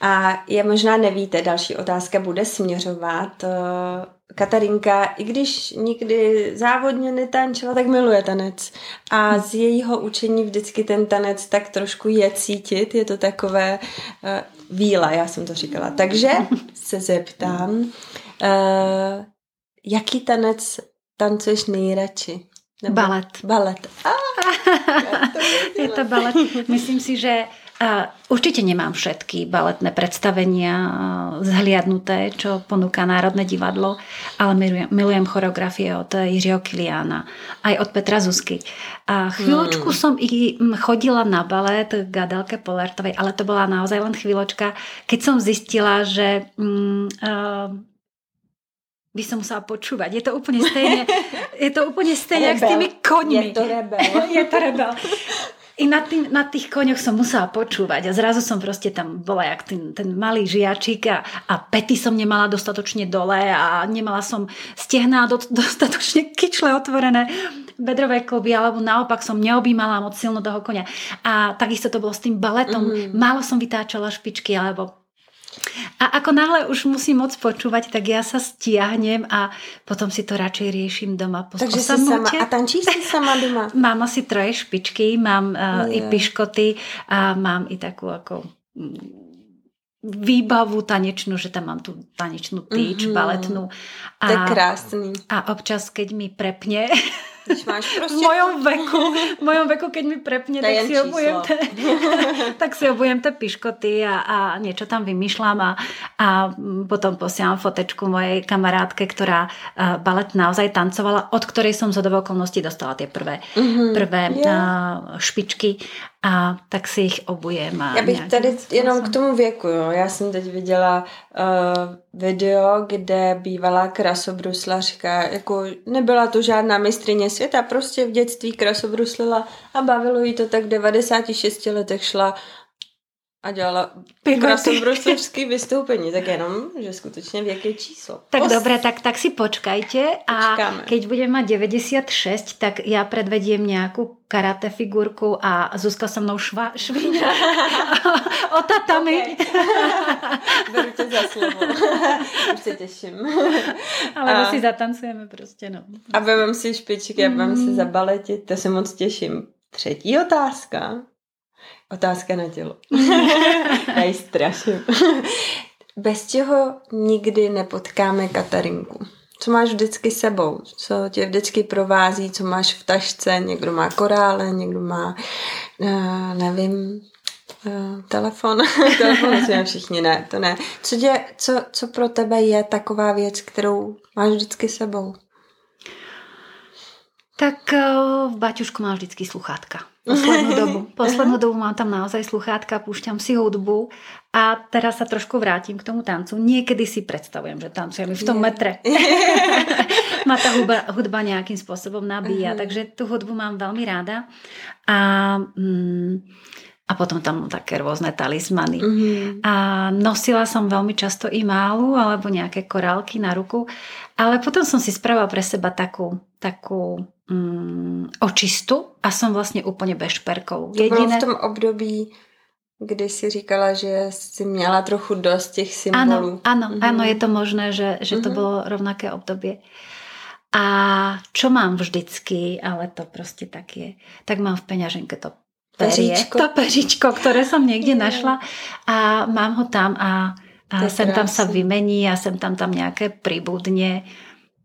Speaker 2: A je možná nevíte, další otázka bude směřovat. Eh, Katarinka, i když nikdy závodně netančila, tak miluje tanec. A z jejího učení vždycky ten tanec tak trošku je cítit. Je to takové uh, víla, já jsem to říkala. Takže se zeptám, uh, jaký tanec tancuješ nejradši?
Speaker 3: Balet.
Speaker 2: Balet.
Speaker 3: Ah, je to balet. Myslím si, že a určite nemám všetky baletné predstavenia zhliadnuté, čo ponúka Národné divadlo, ale milujem, milujem choreografie od Jiřího Kiliana, aj od Petra Zuzky. A chvíľočku hmm. som i chodila na balet k Adelke Polertovej, ale to bola naozaj len chvíľočka, keď som zistila, že mm, uh, by som musela počúvať. Je to úplne stejne, (laughs) je to úplne stejne s tými koňmi.
Speaker 2: Je to rebel. (laughs)
Speaker 3: je to rebel. I na, tým, na tých koňoch som musela počúvať a zrazu som proste tam bola jak ten, ten malý žiačik a, a pety som nemala dostatočne dole a nemala som stehná do, (laughs) dostatočne kyčle otvorené bedrové kluby, alebo naopak som neobjímala moc silno toho konia. A takisto to bolo s tým baletom. Mm. Málo som vytáčala špičky, alebo a ako náhle už musím moc počúvať, tak ja sa stiahnem a potom si to radšej riešim doma.
Speaker 2: Po Takže si sama, a tančíš si sama doma? (laughs)
Speaker 3: mám asi troje špičky, mám uh, i piškoty a mám i takú ako mm, výbavu tanečnú, že tam mám tú tanečnú týč, mm-hmm. baletnú.
Speaker 2: A, to je krásny.
Speaker 3: A občas, keď mi prepne, (laughs)
Speaker 2: Když máš prostě...
Speaker 3: V mojom veku, v mojom veku, keď mi prepne, (laughs) tak si, obujem te, tak si obujem tie piškoty a, a niečo tam vymýšľam a, a potom posielam fotečku mojej kamarátke, ktorá uh, balet naozaj tancovala, od ktorej som z okolností dostala tie prvé, mm-hmm. prvé yeah. uh, špičky a tak si ich obujem. A
Speaker 2: Já bych tady jenom k tomu věku, jo. já jsem teď viděla uh, video, kde bývalá krasobruslařka, jako nebyla to žádná mistrině světa, prostě v dětství krasobruslila a bavilo jí to tak v 96 letech šla a dělala krasobruslařský vystoupení, tak jenom, že skutečně věk je číslo.
Speaker 3: Tak Ost. dobre, tak, tak si počkajte a Počkáme. keď budem mať 96, tak ja predvediem nejakú karate figurku a Zuzka so mnou šva, švíňa (laughs) o tatami.
Speaker 2: Okay. (laughs) Beru tě za slovo. Už se těším.
Speaker 3: Ale a, si zatancujeme prostě, no.
Speaker 2: A vemem si špičky a mm. si zabaletit, to se moc těším. Třetí otázka. Otázka na tělo. (laughs) Já ji straším. Bez čeho nikdy nepotkáme Katarinku. Co máš vždycky sebou? Co tě vždycky provází? Co máš v tašce? Někdo má korále, někdo má, uh, nevím, uh, telefon. (laughs) telefon musíme všichni, ne, to ne. Co, tě, co, co pro tebe je taková věc, kterou máš vždycky sebou?
Speaker 3: Tak uh, v baťušku mám vždycky sluchátka. Poslednú (laughs) dobu. Poslednú dobu mám tam naozaj sluchátka, púšťam si hudbu a teraz sa trošku vrátim k tomu tancu. Niekedy si predstavujem, že tancujem v tom metre. (laughs) (laughs) Ma tá hudba, hudba nejakým spôsobom nabíja, uh-huh. takže tú hudbu mám veľmi ráda. A... Mm, a potom tam také rôzne talismany. Mm-hmm. A nosila som veľmi často i málu alebo nejaké korálky na ruku, ale potom som si spravila pre seba takú, takú mm, očistu a som vlastne úplne bez šperkov.
Speaker 2: To Jediné... v tom období, kdy si říkala, že si měla trochu dost těch symbolů.
Speaker 3: Áno, áno, mm-hmm. áno je to možné, že, že to mm-hmm. bolo rovnaké obdobie. A čo mám vždycky, ale to proste tak je, tak mám v peňaženke to peříčko. To peříčko, ktoré som niekde našla a mám ho tam a, a sem tam sa vymení a sem tam tam nejaké pribudne.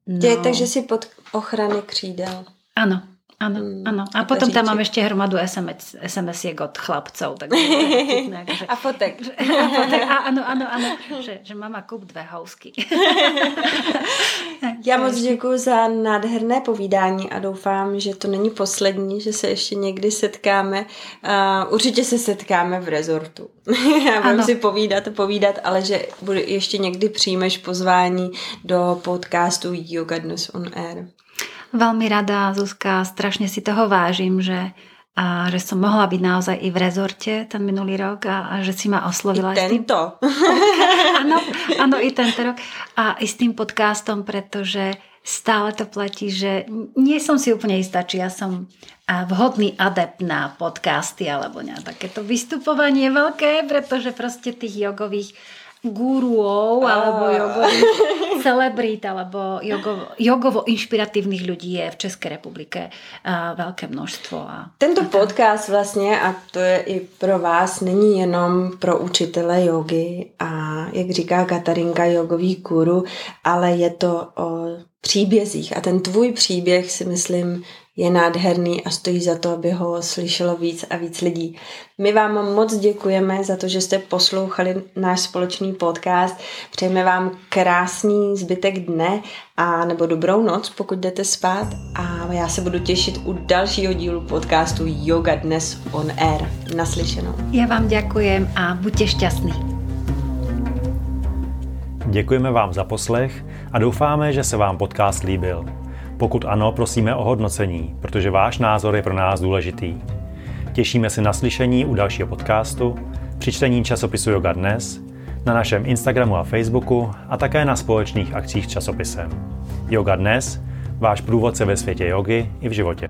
Speaker 2: No. Je, takže si pod ochrany křídel.
Speaker 3: Áno, Áno, mm, áno. A, a potom tam mám ešte hromadu SMS, SMS-iek od chlapcov. Tak (laughs)
Speaker 2: vtipné, a fotek.
Speaker 3: A fotek. A, áno, áno, áno. Že, že mama kúp dve housky. (laughs)
Speaker 2: Já moc děkuji za nádherné povídání a doufám, že to není poslední, že se ještě někdy setkáme. Uh, určitě se setkáme v rezortu. (laughs) Já budu si povídat, povídat, ale že ještě někdy přijmeš pozvání do podcastu Yoga Dnes on Air.
Speaker 3: Veľmi rada, Zuzka, strašne si toho vážim, že, a, že som mohla byť naozaj i v rezorte ten minulý rok a, a že si ma oslovila.
Speaker 2: I tento.
Speaker 3: Áno, (laughs) áno, i tento rok. A i s tým podcastom, pretože stále to platí, že nie som si úplne istá, či ja som vhodný adept na podcasty alebo na takéto vystupovanie veľké, pretože proste tých jogových guruov alebo jogových (laughs) celebrít alebo jogovo, jogovo inšpiratívnych ľudí je v České republike a veľké množstvo. A,
Speaker 2: Tento a podcast vlastně, a to je i pro vás, není jenom pro učitele jogy a jak říká Katarinka, jogový guru, ale je to o příbězích. A ten tvůj příběh si myslím je nádherný a stojí za to, aby ho slyšelo víc a víc lidí. My vám moc děkujeme za to, že jste poslouchali náš společný podcast. Přejeme vám krásný zbytek dne a nebo dobrou noc, pokud jdete spát a já se budu těšit u dalšího dílu podcastu Yoga Dnes on Air. Naslyšenou.
Speaker 3: Já vám děkujem a buďte šťastní.
Speaker 1: Děkujeme vám za poslech a doufáme, že se vám podcast líbil. Pokud ano, prosíme o hodnocení, protože váš názor je pro nás důležitý. Těšíme se na slyšení u dalšího podcastu, při čtení časopisu Yoga Dnes, na našem Instagramu a Facebooku a také na společných akcích s časopisem. Yoga Dnes, váš průvodce ve světě jogy i v životě.